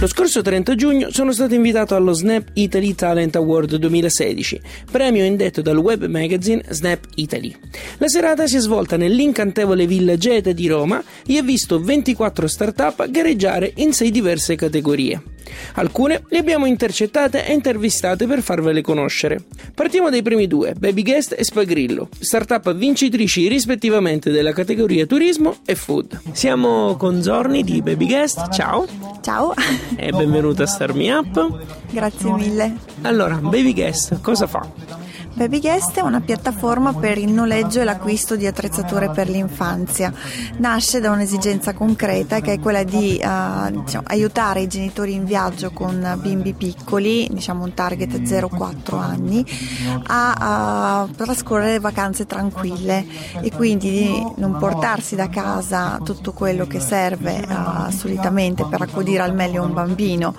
Lo scorso 30 giugno sono stato invitato allo Snap Italy Talent Award 2016, premio indetto dal web magazine Snap Italy. La serata si è svolta nell'incantevole Villa Gete di Roma e ha visto 24 start-up gareggiare in 6 diverse categorie. Alcune le abbiamo intercettate e intervistate per farvele conoscere. Partiamo dai primi due, Baby Guest e Spagrillo, startup vincitrici rispettivamente della categoria turismo e food. Siamo con Zorni di Baby Guest, ciao Ciao, e benvenuta a Star Me Up. grazie mille. Allora, Baby Guest cosa fa? Baby Guest è una piattaforma per il noleggio e l'acquisto di attrezzature per l'infanzia. Nasce da un'esigenza concreta che è quella di eh, diciamo, aiutare i genitori in viaggio con bimbi piccoli, diciamo un target 0-4 anni, a, eh, trascorrere vacanze tranquille e quindi di non portarsi da casa tutto quello che serve eh, solitamente per accudire al meglio un bambino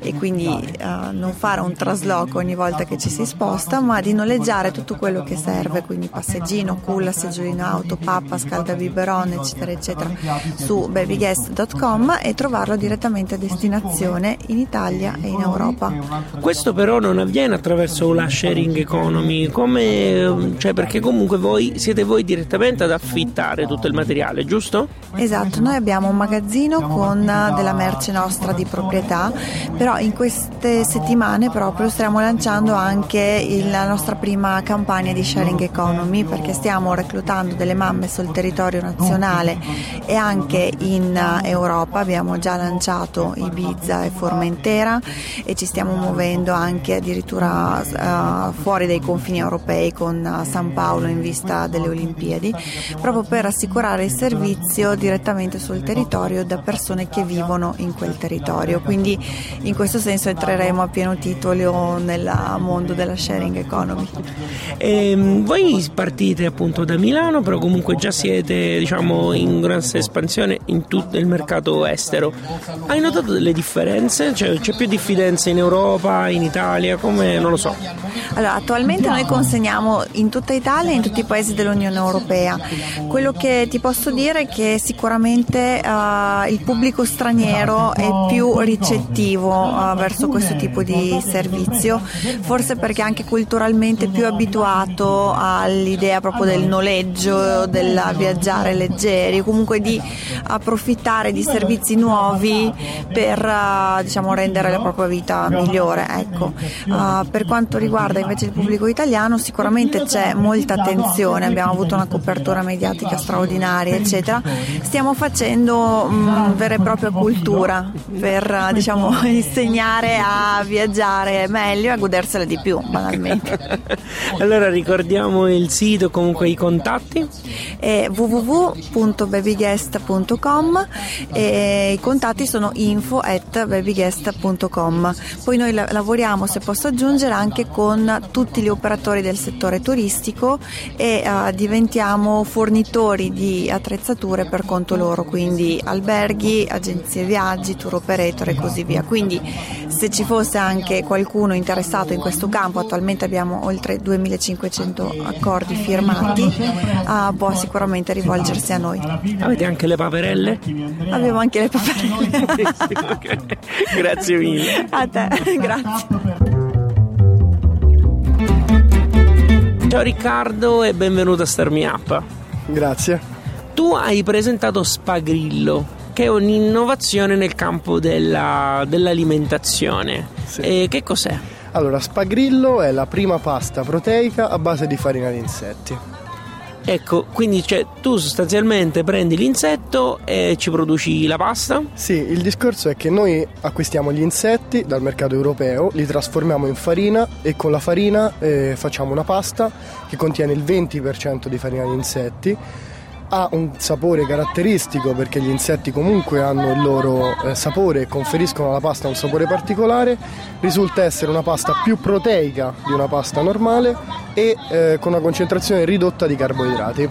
e quindi eh, non fare un trasloco ogni volta che ci si sposta, ma di noleggiare tutto quello che serve, quindi passeggino, culla, seggiolino auto, pappa, scaldabiberon, eccetera, eccetera, su babyguest.com e trovarlo direttamente a destinazione in Italia e in Europa. Questo però non avviene attraverso la sharing economy, come, cioè perché comunque voi siete voi direttamente ad affittare tutto il materiale, giusto? Esatto, noi abbiamo un magazzino con eh, della merce nostra di proprietà, però in queste settimane proprio stiamo lanciando anche la nostra prima campagna di sharing economy perché stiamo reclutando delle mamme sul territorio nazionale e anche in eh, Europa, abbiamo già lanciato Ibiza e Formentera e ci stiamo muovendo anche addirittura eh, fuori dai confini europei con eh, San Paolo in vista delle Olimpiadi, proprio per assicurare il servizio direttamente sul territorio da persone che vivono in quel territorio. Quindi in questo senso entreremo a pieno titolo nel mondo della sharing economy. Ehm, voi partite appunto da Milano, però comunque già siete diciamo in grossa espansione in tutto il mercato estero. Hai notato delle differenze? Cioè, c'è più diffidenza in Europa, in Italia, come non lo so. Allora, attualmente noi consegniamo in tutta Italia e in tutti i paesi dell'Unione Europea. Quello che ti posso dire è che sicuramente eh, il pubblico straniero è più ricettivo eh, verso questo tipo di servizio, forse perché anche culturalmente più abituato all'idea proprio del noleggio, del viaggiare leggeri, comunque di approfittare di servizi nuovi per eh, diciamo, rendere la propria vita migliore. Ecco. Eh, per quanto riguarda invece il pubblico italiano sicuramente c'è molta attenzione, abbiamo avuto una copertura mediatica straordinaria, eccetera. Stiamo facendo mh, vera e propria cultura per eh, diciamo, insegnare a viaggiare meglio e a godersela di più, banalmente. allora ricordiamo il sito, comunque i contatti. È www.babyguest.com e i contatti sono info at babyguest.com. Poi noi la- lavoriamo, se posso aggiungere, anche con tutti gli operatori del settore turistico e eh, diventiamo fornitori di attrezzature per conto loro, quindi alberghi, agenzie viaggi, tour operator e così via. Quindi se ci fosse anche qualcuno interessato in questo campo, attualmente abbiamo oltre 2500 accordi firmati, eh, può sicuramente rivolgersi a noi. Avete anche le paperelle? Abbiamo anche le paperelle. Grazie mille. a te, grazie. Ciao Riccardo e benvenuto a Star Me Up. Grazie. Tu hai presentato Spagrillo, che è un'innovazione nel campo della- dell'alimentazione. Sì. E che cos'è? Allora, spagrillo è la prima pasta proteica a base di farina di insetti. Ecco, quindi cioè, tu sostanzialmente prendi l'insetto e ci produci la pasta? Sì, il discorso è che noi acquistiamo gli insetti dal mercato europeo, li trasformiamo in farina e con la farina eh, facciamo una pasta che contiene il 20% di farina di insetti ha un sapore caratteristico perché gli insetti comunque hanno il loro eh, sapore e conferiscono alla pasta un sapore particolare, risulta essere una pasta più proteica di una pasta normale e eh, con una concentrazione ridotta di carboidrati.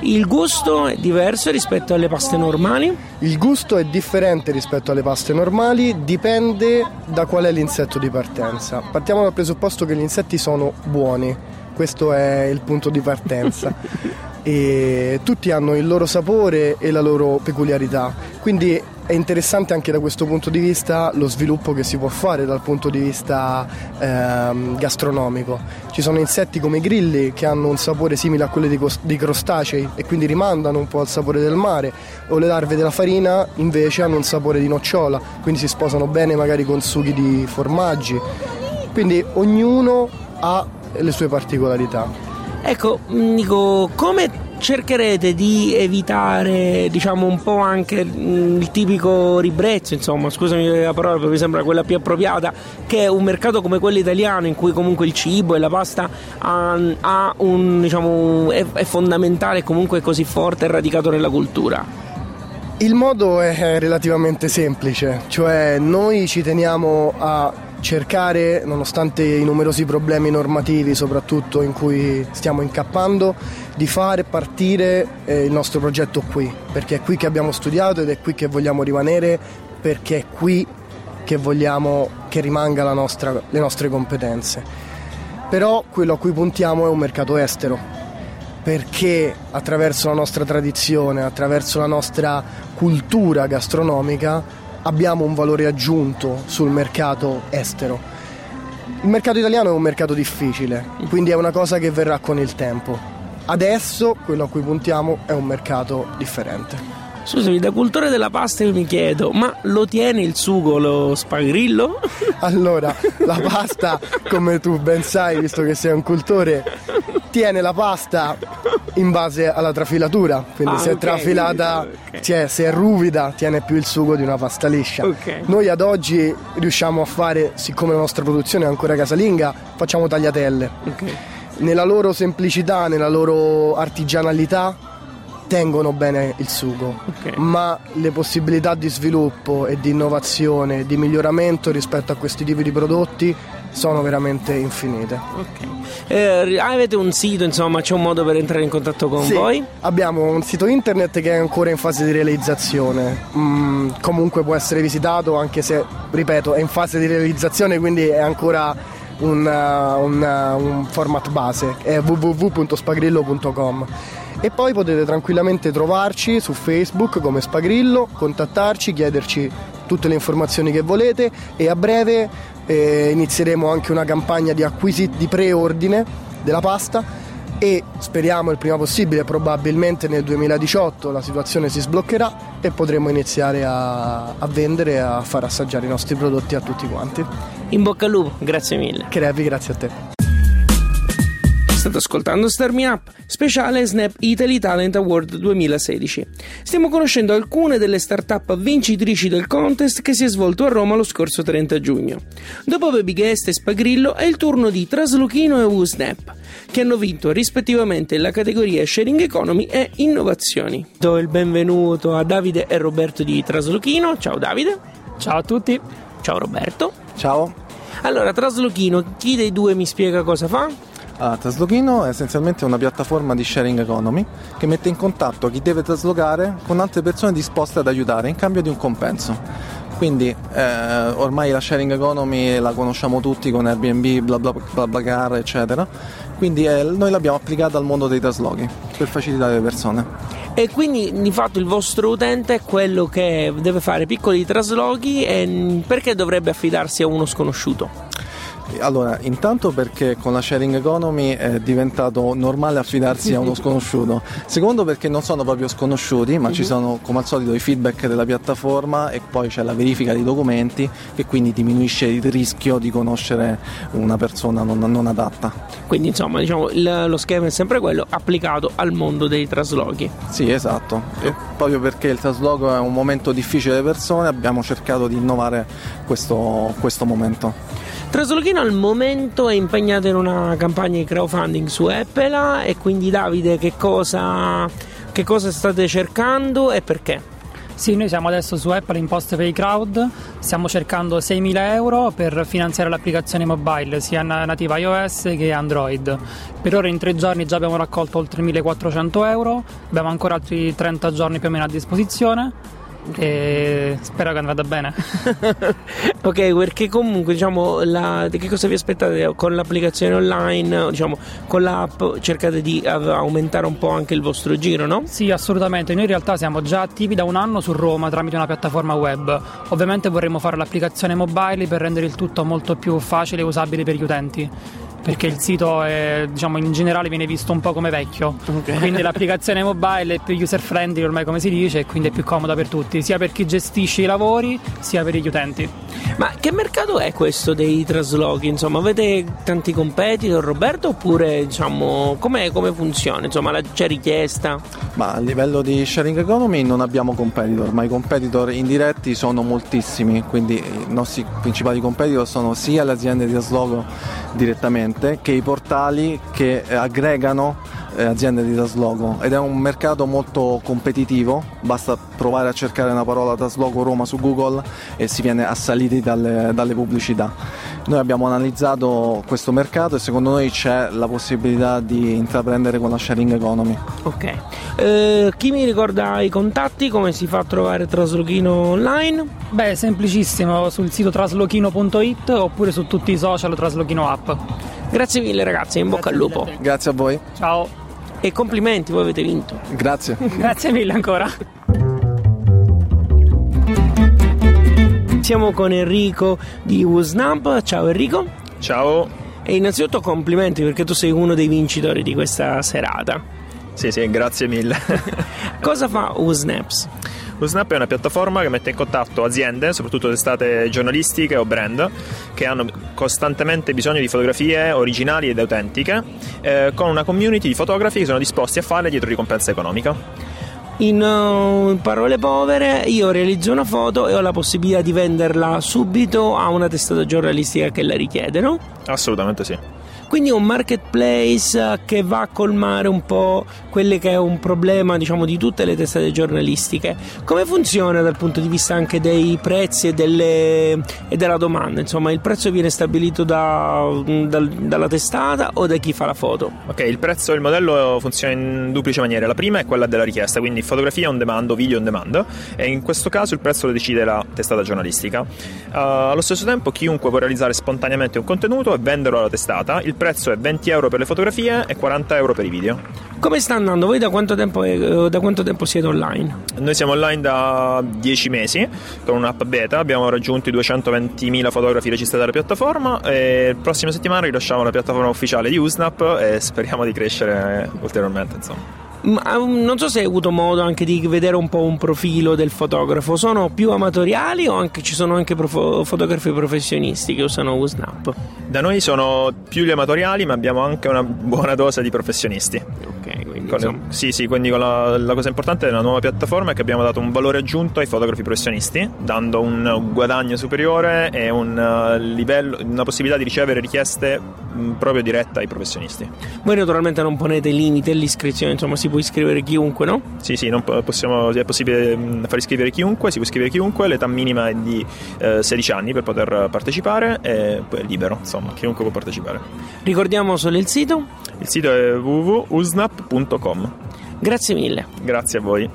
Il gusto è diverso rispetto alle paste normali? Il gusto è differente rispetto alle paste normali, dipende da qual è l'insetto di partenza. Partiamo dal presupposto che gli insetti sono buoni, questo è il punto di partenza. e tutti hanno il loro sapore e la loro peculiarità. Quindi è interessante anche da questo punto di vista lo sviluppo che si può fare dal punto di vista ehm, gastronomico. Ci sono insetti come i grilli che hanno un sapore simile a quello dei crostacei e quindi rimandano un po' al sapore del mare, o le larve della farina invece hanno un sapore di nocciola, quindi si sposano bene magari con sughi di formaggi. Quindi ognuno ha le sue particolarità. Ecco, Nico, come cercherete di evitare, diciamo, un po' anche mm, il tipico ribrezzo, insomma, scusami la parola, mi sembra quella più appropriata, che un mercato come quello italiano in cui comunque il cibo e la pasta ha, ha un, diciamo, è, è fondamentale comunque così forte e radicato nella cultura? Il modo è relativamente semplice, cioè noi ci teniamo a cercare, nonostante i numerosi problemi normativi soprattutto in cui stiamo incappando, di fare partire eh, il nostro progetto qui, perché è qui che abbiamo studiato ed è qui che vogliamo rimanere, perché è qui che vogliamo che rimanga nostra, le nostre competenze. Però quello a cui puntiamo è un mercato estero, perché attraverso la nostra tradizione, attraverso la nostra cultura gastronomica, abbiamo un valore aggiunto sul mercato estero. Il mercato italiano è un mercato difficile, quindi è una cosa che verrà con il tempo. Adesso quello a cui puntiamo è un mercato differente. Scusami, da cultore della pasta io mi chiedo, ma lo tiene il sugo lo spagrillo? Allora, la pasta, come tu ben sai, visto che sei un cultore, tiene la pasta in base alla trafilatura, quindi ah, se okay, è trafilata, okay. cioè, se è ruvida, tiene più il sugo di una pasta liscia. Okay. Noi ad oggi riusciamo a fare, siccome la nostra produzione è ancora casalinga, facciamo tagliatelle. Nella loro semplicità, nella loro artigianalità, tengono bene il sugo, ma le possibilità di sviluppo e di innovazione, di miglioramento rispetto a questi tipi di prodotti sono veramente infinite. Okay. Eh, avete un sito, insomma, c'è un modo per entrare in contatto con sì, voi? Abbiamo un sito internet che è ancora in fase di realizzazione, mm, comunque può essere visitato anche se, ripeto, è in fase di realizzazione, quindi è ancora un, uh, un, uh, un format base, è www.spagrillo.com e poi potete tranquillamente trovarci su Facebook come Spagrillo, contattarci, chiederci tutte le informazioni che volete e a breve eh, inizieremo anche una campagna di acquisi di preordine della pasta e speriamo il prima possibile, probabilmente nel 2018 la situazione si sbloccherà e potremo iniziare a, a vendere e a far assaggiare i nostri prodotti a tutti quanti. In bocca al lupo, grazie mille. Crepi, grazie a te. State ascoltando Star Me Up, speciale Snap Italy Talent Award 2016. Stiamo conoscendo alcune delle start-up vincitrici del contest che si è svolto a Roma lo scorso 30 giugno. Dopo Baby Guest e Spagrillo è il turno di Trasluchino e WooSnap, che hanno vinto rispettivamente la categoria Sharing Economy e Innovazioni. Do il benvenuto a Davide e Roberto di Trasluchino. Ciao Davide. Ciao a tutti. Ciao Roberto. Ciao. Allora, Trasluchino, chi dei due mi spiega cosa fa? Ah, Traslogino è essenzialmente una piattaforma di sharing economy che mette in contatto chi deve traslocare con altre persone disposte ad aiutare in cambio di un compenso. Quindi eh, ormai la sharing economy la conosciamo tutti con Airbnb, bla bla bla, bla car, eccetera. Quindi eh, noi l'abbiamo applicata al mondo dei traslochi per facilitare le persone. E quindi di fatto il vostro utente è quello che deve fare piccoli traslochi e perché dovrebbe affidarsi a uno sconosciuto? Allora, intanto perché con la sharing economy è diventato normale affidarsi a uno sconosciuto. Secondo perché non sono proprio sconosciuti, ma ci sono come al solito i feedback della piattaforma e poi c'è la verifica dei documenti che quindi diminuisce il rischio di conoscere una persona non, non adatta. Quindi insomma diciamo il- lo schema è sempre quello applicato al mondo dei traslochi. Sì, esatto. E proprio perché il trasloco è un momento difficile per le persone, abbiamo cercato di innovare questo, questo momento. Traslochino al momento è impegnato in una campagna di crowdfunding su Apple e quindi Davide che cosa, che cosa state cercando e perché? Sì, noi siamo adesso su Apple in post pay crowd, stiamo cercando 6.000 euro per finanziare l'applicazione mobile sia na- nativa iOS che Android. Per ora in tre giorni già abbiamo raccolto oltre 1.400 euro, abbiamo ancora altri 30 giorni più o meno a disposizione e spero che vada bene. ok, perché comunque diciamo la, che cosa vi aspettate con l'applicazione online? Diciamo con l'app cercate di aumentare un po' anche il vostro giro, no? Sì, assolutamente. Noi in realtà siamo già attivi da un anno su Roma tramite una piattaforma web. Ovviamente vorremmo fare l'applicazione mobile per rendere il tutto molto più facile e usabile per gli utenti. Perché il sito è, diciamo, in generale viene visto un po' come vecchio. Quindi l'applicazione mobile è più user friendly ormai come si dice e quindi è più comoda per tutti, sia per chi gestisce i lavori sia per gli utenti. Ma che mercato è questo dei traslochi? Insomma, avete tanti competitor, Roberto? Oppure diciamo com'è, come funziona? Insomma, la- c'è richiesta? Ma a livello di sharing economy non abbiamo competitor, ma i competitor indiretti sono moltissimi, quindi i nostri principali competitor sono sia le aziende di trasloco direttamente che i portali che eh, aggregano eh, aziende di trasloco ed è un mercato molto competitivo, basta provare a cercare una parola trasloco Roma su Google e si viene assaliti dalle, dalle pubblicità. Noi abbiamo analizzato questo mercato e secondo noi c'è la possibilità di intraprendere con la sharing economy. Ok. Eh, chi mi ricorda i contatti? Come si fa a trovare Traslochino online? Beh, semplicissimo sul sito traslochino.it oppure su tutti i social Traslochino app. Grazie mille ragazzi, in bocca al lupo. Grazie a voi, Ciao, E complimenti, voi avete vinto. grazie. grazie mille ancora. Siamo con Enrico di Usnap. Ciao Enrico. Ciao, E innanzitutto complimenti perché tu sei uno dei vincitori di questa serata. sì sì, grazie mille. Cosa fa Usnaps? Usnap è una piattaforma che mette in contatto aziende, soprattutto testate giornalistiche o brand, che hanno costantemente bisogno di fotografie originali ed autentiche, eh, con una community di fotografi che sono disposti a farle dietro ricompensa economica. In, uh, in parole povere, io realizzo una foto e ho la possibilità di venderla subito a una testata giornalistica che la richiede, no? Assolutamente sì. Quindi un marketplace eh, che va a colmare un po' quello che è un problema, diciamo, di tutte le testate giornalistiche. Come funziona dal punto di vista anche dei prezzi e, delle- e della domanda? Insomma, il prezzo viene stabilito da- dal- dalla testata o da chi fa la foto? Ok, il prezzo del modello funziona in duplice maniere. La prima è quella della richiesta, quindi fotografia on demand video on demand, e in questo caso il prezzo lo decide la testata giornalistica. Uh, allo stesso tempo, chiunque può realizzare spontaneamente un contenuto e venderlo alla testata. Il prezzo è 20 euro per le fotografie e 40 euro per i video. Come sta andando? Voi da quanto tempo, eh, da quanto tempo siete online? Noi siamo online da 10 mesi con un'app beta, abbiamo raggiunto i 220.000 fotografi registrati alla piattaforma e la prossima settimana rilasciamo la piattaforma ufficiale di Usnap e speriamo di crescere ulteriormente. Insomma. Um, non so se hai avuto modo anche di vedere un po' un profilo del fotografo. Sono più amatoriali o anche, ci sono anche profo- fotografi professionisti che usano Usnap? Da noi sono più gli amatoriali, ma abbiamo anche una buona dose di professionisti. Con- sì, sì, quindi la, la cosa importante della nuova piattaforma è che abbiamo dato un valore aggiunto ai fotografi professionisti, dando un guadagno superiore e un eh, livello, una possibilità di ricevere richieste proprio diretta ai professionisti. Voi naturalmente non ponete limite all'iscrizione, insomma si può iscrivere chiunque, no? Sì, sì, possiamo- è possibile far iscrivere chiunque, si può iscrivere chiunque, l'età minima è di eh, 16 anni per poter partecipare e poi è libero, insomma, chiunque può partecipare. Ricordiamo solo il sito. Il sito è www.usnap.com. Grazie mille. Grazie a voi.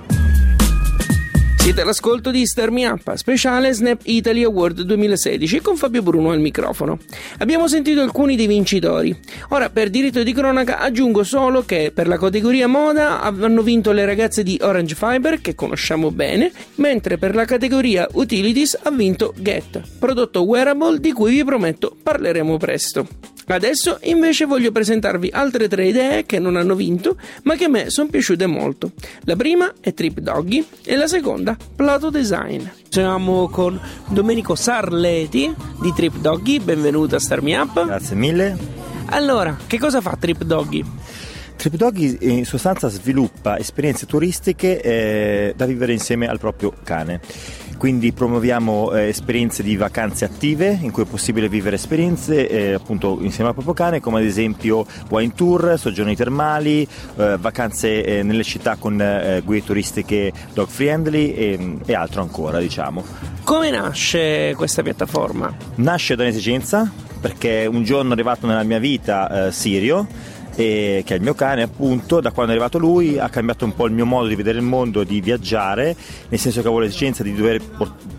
Siete all'ascolto di Star Me Up, speciale Snap Italy Award 2016 con Fabio Bruno al microfono. Abbiamo sentito alcuni dei vincitori. Ora, per diritto di cronaca, aggiungo solo che per la categoria moda hanno vinto le ragazze di Orange Fiber, che conosciamo bene, mentre per la categoria Utilities ha vinto Get, prodotto wearable di cui vi prometto parleremo presto. Adesso invece voglio presentarvi altre tre idee che non hanno vinto, ma che a me sono piaciute molto. La prima è Trip Doggy e la seconda Plato Design. Siamo con Domenico Sarleti di Trip Doggy, benvenuto a Star Me Up. Grazie mille. Allora, che cosa fa Trip Doggy? Trip Doggy in sostanza sviluppa esperienze turistiche eh, da vivere insieme al proprio cane. Quindi promuoviamo eh, esperienze di vacanze attive in cui è possibile vivere esperienze eh, appunto insieme al proprio cane, come ad esempio wine tour, soggiorni termali, eh, vacanze eh, nelle città con eh, guide turistiche dog friendly e, e altro ancora, diciamo. Come nasce questa piattaforma? Nasce da un'esigenza perché un giorno è arrivato nella mia vita Sirio e, che è il mio cane appunto, da quando è arrivato lui ha cambiato un po' il mio modo di vedere il mondo, di viaggiare, nel senso che avevo l'esigenza di dover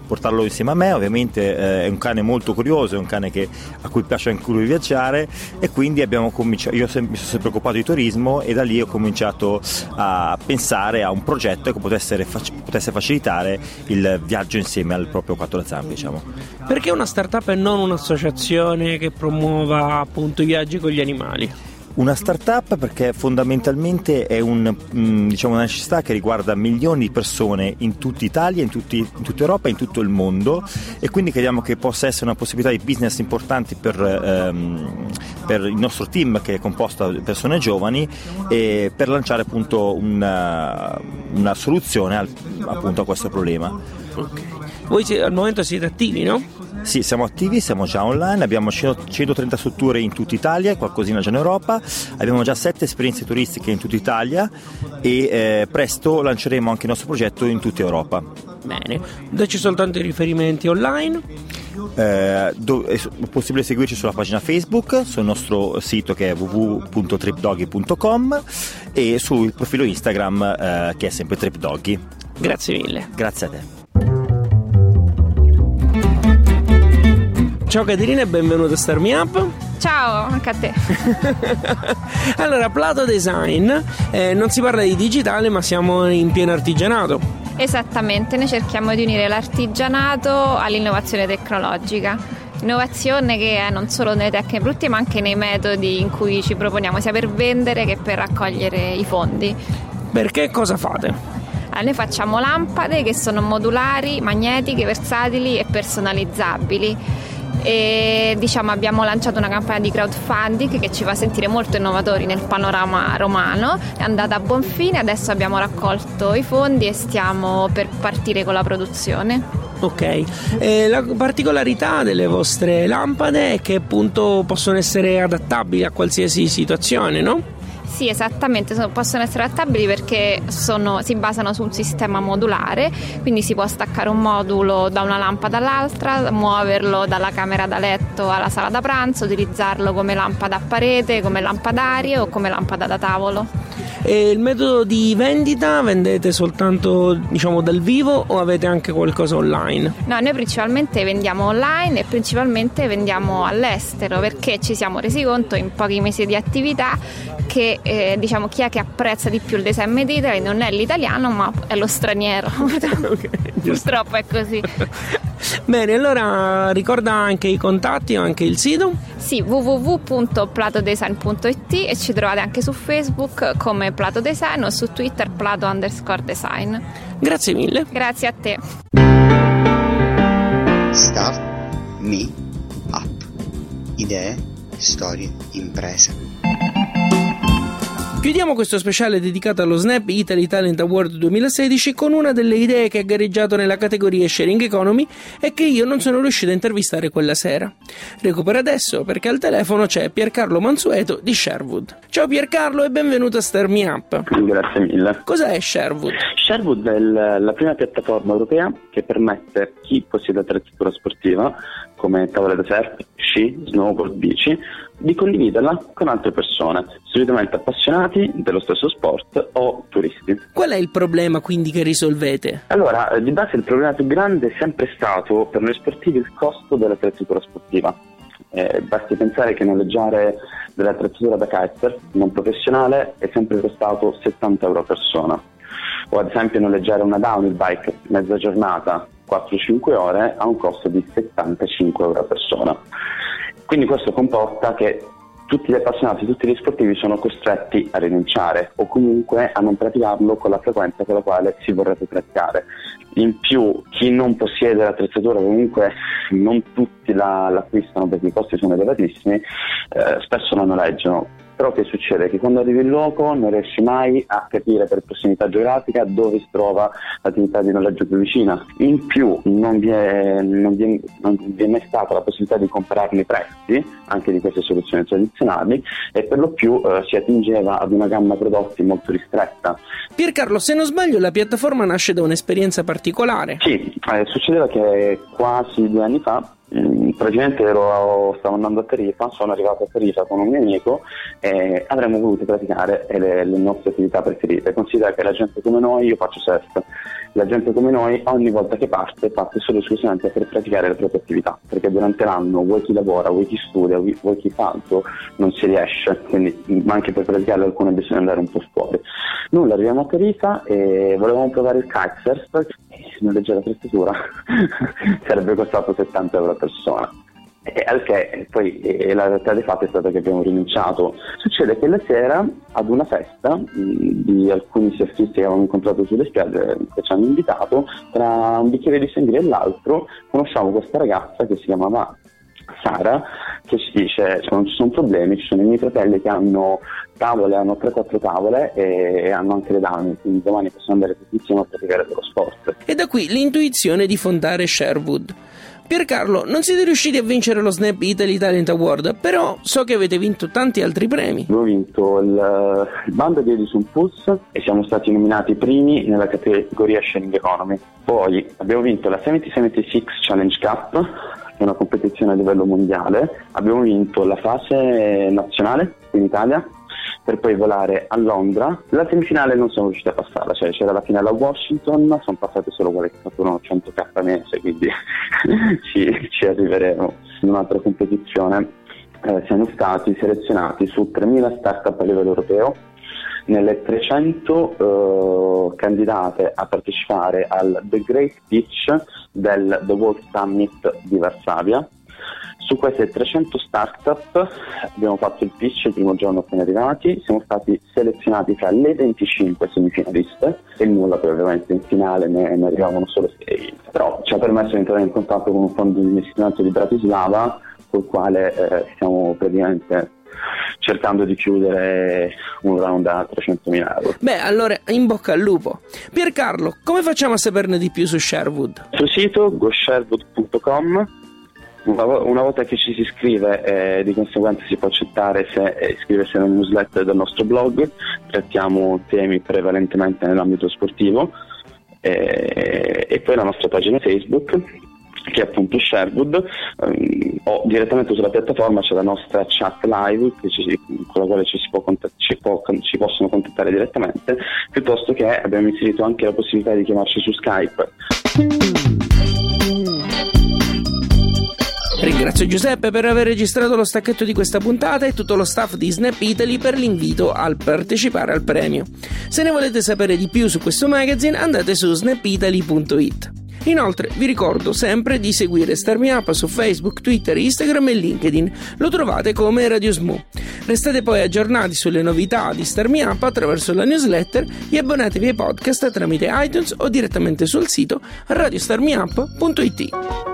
portarlo insieme a me, ovviamente eh, è un cane molto curioso, è un cane che, a cui piace anche lui viaggiare e quindi abbiamo cominciato, io mi sono sempre occupato di turismo e da lì ho cominciato a pensare a un progetto che potesse, potesse facilitare il viaggio insieme al proprio quattro zampe diciamo. Perché una startup e non un'associazione che promuova appunto i viaggi con gli animali? Una startup perché fondamentalmente è un, mm, diciamo, una necessità che riguarda milioni di persone in tutta Italia, in, tutti, in, tutta Europa, in tutto il mondo e quindi crediamo che possa essere una possibilità di business importante per, ehm, per il nostro team che è composto da persone giovani e per lanciare appunto una, una soluzione al, appunto a questo problema. Okay. Voi al momento siete attivi, no? Sì, siamo attivi, siamo già online, abbiamo 130 strutture in tutta Italia, qualcosina già in Europa, abbiamo già 7 esperienze turistiche in tutta Italia e eh, presto lanceremo anche il nostro progetto in tutta Europa. Bene, dacci soltanto i riferimenti online. Eh, do, è possibile seguirci sulla pagina Facebook, sul nostro sito che è www.tripdoggy.com e sul profilo Instagram eh, che è sempre Tripdoggy. Grazie mille. Grazie a te. Ciao Caterina e benvenuto a Star Me Up. Ciao, anche a te. allora, Plato Design, eh, non si parla di digitale ma siamo in pieno artigianato. Esattamente, noi cerchiamo di unire l'artigianato all'innovazione tecnologica. Innovazione che è non solo nelle tecniche brutte ma anche nei metodi in cui ci proponiamo sia per vendere che per raccogliere i fondi. Perché cosa fate? Allora, noi facciamo lampade che sono modulari, magnetiche, versatili e personalizzabili e diciamo, abbiamo lanciato una campagna di crowdfunding che ci fa sentire molto innovatori nel panorama romano, è andata a buon fine, adesso abbiamo raccolto i fondi e stiamo per partire con la produzione. Ok, eh, la particolarità delle vostre lampade è che appunto possono essere adattabili a qualsiasi situazione, no? Sì, esattamente, possono essere adattabili perché sono, si basano su un sistema modulare, quindi si può staccare un modulo da una lampada all'altra, muoverlo dalla camera da letto alla sala da pranzo, utilizzarlo come lampada a parete, come lampadario o come lampada da tavolo. E il metodo di vendita vendete soltanto diciamo dal vivo o avete anche qualcosa online? No, noi principalmente vendiamo online e principalmente vendiamo all'estero perché ci siamo resi conto in pochi mesi di attività che eh, diciamo chi è che apprezza di più il design made in Italy non è l'italiano ma è lo straniero okay, purtroppo è così. Bene allora ricorda anche i contatti o anche il sito? Sì www.platodesign.it e ci trovate anche su Facebook come Plato Design o su Twitter plato underscore design. Grazie mille. Grazie a te. Start Me Up. Idee, storie, imprese Chiudiamo questo speciale dedicato allo Snap Italy Talent Award 2016 con una delle idee che ha gareggiato nella categoria Sharing Economy e che io non sono riuscito a intervistare quella sera. Recupero adesso perché al telefono c'è Piercarlo Mansueto di Sherwood. Ciao Piercarlo e benvenuto a Star Me Up. Grazie mille. Cos'è Sherwood? Sherwood è la prima piattaforma europea che permette a chi possiede attrezzatura sportiva come tavole da surf, sci, snowboard, bici, di condividerla con altre persone, solitamente appassionati dello stesso sport o turisti. Qual è il problema quindi che risolvete? Allora, eh, di base il problema più grande è sempre stato per noi sportivi il costo dell'attrezzatura sportiva. Eh, basti pensare che noleggiare dell'attrezzatura da kitesurf non professionale è sempre costato 70 euro a persona o ad esempio noleggiare una downhill bike mezza giornata 4-5 ore ha un costo di 75 euro a persona. Quindi questo comporta che tutti gli appassionati, tutti gli sportivi sono costretti a rinunciare o comunque a non praticarlo con la frequenza con la quale si vorrebbe praticare. In più chi non possiede l'attrezzatura comunque non tutti la, l'acquistano perché i costi sono elevatissimi, eh, spesso la noleggiano però che succede? Che quando arrivi in loco non riesci mai a capire per prossimità geografica dove si trova l'attività di noleggio più vicina. In più non vi è, non vi è, non vi è mai stata la possibilità di compararne i prezzi anche di queste soluzioni tradizionali e per lo più eh, si attingeva ad una gamma prodotti molto ristretta. Piercarlo, se non sbaglio la piattaforma nasce da un'esperienza particolare. Sì, eh, succedeva che quasi due anni fa Mm, praticamente ero, stavo andando a Tarifa, sono arrivato a Tarifa con un mio amico e avremmo voluto praticare le, le nostre attività preferite. Considera che la gente come noi, io faccio surf, la gente come noi ogni volta che parte parte solo e esclusivamente per praticare le proprie attività, perché durante l'anno vuoi chi lavora, vuoi chi studia, vuoi chi fa altro, non si riesce, quindi anche per praticare alcune bisogna andare un po' fuori. Nulla, arriviamo a Tarifa e volevamo provare il kitesurf una leggera attrezzatura sarebbe costato 70 euro persona. E al che poi e la realtà dei fatti è stata che abbiamo rinunciato. Succede che la sera ad una festa di alcuni surfisti che avevamo incontrato sulle spiagge che ci hanno invitato, tra un bicchiere di sangria e l'altro conosciamo questa ragazza che si chiamava Sara che ci dice cioè, non ci sono problemi, ci sono i miei fratelli che hanno tavole, hanno 3-4 tavole e hanno anche le dame, quindi domani possono andare tutti insieme a praticare dello sport. E da qui l'intuizione di fondare Sherwood. Piercarlo, non siete riusciti a vincere lo Snap Italy Talent Award, però so che avete vinto tanti altri premi. Abbiamo vinto il, il Band di Edison Pulse e siamo stati nominati primi nella categoria Sharing Economy. Poi abbiamo vinto la 7076 Challenge Cup, che è una competizione a livello mondiale. Abbiamo vinto la fase nazionale in Italia per poi volare a Londra. La semifinale non siamo riusciti a passarla, cioè c'era la finale a Washington, sono passate solo quelle che fatturano 100k mese, quindi ci, ci, arriveremo in un'altra competizione. Eh, siamo stati selezionati su 3.000 startup a livello europeo nelle 300 uh, candidate a partecipare al The Great Pitch del The World Summit di Varsavia. Su queste 300 startup abbiamo fatto il pitch il primo giorno appena arrivati, siamo stati selezionati tra le 25 semifinaliste e nulla poi ovviamente in finale ne, ne arrivavano solo 6, però ci ha permesso di entrare in contatto con un fondo di investimento di Bratislava col quale eh, stiamo praticamente cercando di chiudere un round a 300.000 euro. Beh, allora in bocca al lupo. Piercarlo, come facciamo a saperne di più su Sherwood? Sul sito gosherwood.com una, volta che ci si iscrive, eh, di conseguenza si può accettare se eh, iscriversi alla newsletter del nostro blog, trattiamo temi prevalentemente nell'ambito sportivo eh, e poi la nostra pagina Facebook che è appunto Sherwood, um, o direttamente sulla piattaforma c'è la nostra chat live ci, con la quale ci, può contatt- ci, può, ci, possono contattare direttamente, piuttosto che abbiamo inserito anche la possibilità di chiamarci su Skype. Ringrazio Giuseppe per aver registrato lo stacchetto di questa puntata e tutto lo staff di Snap Italy per l'invito al partecipare al premio. Se ne volete sapere di più su questo magazine andate su snapitaly.it. Inoltre vi ricordo sempre di seguire Starmi Up su Facebook, Twitter, Instagram e LinkedIn. Lo trovate come Radio Smoo. Restate poi aggiornati sulle novità di Starmi Up attraverso la newsletter e abbonatevi ai podcast tramite iTunes o direttamente sul sito radiostarmiup.it.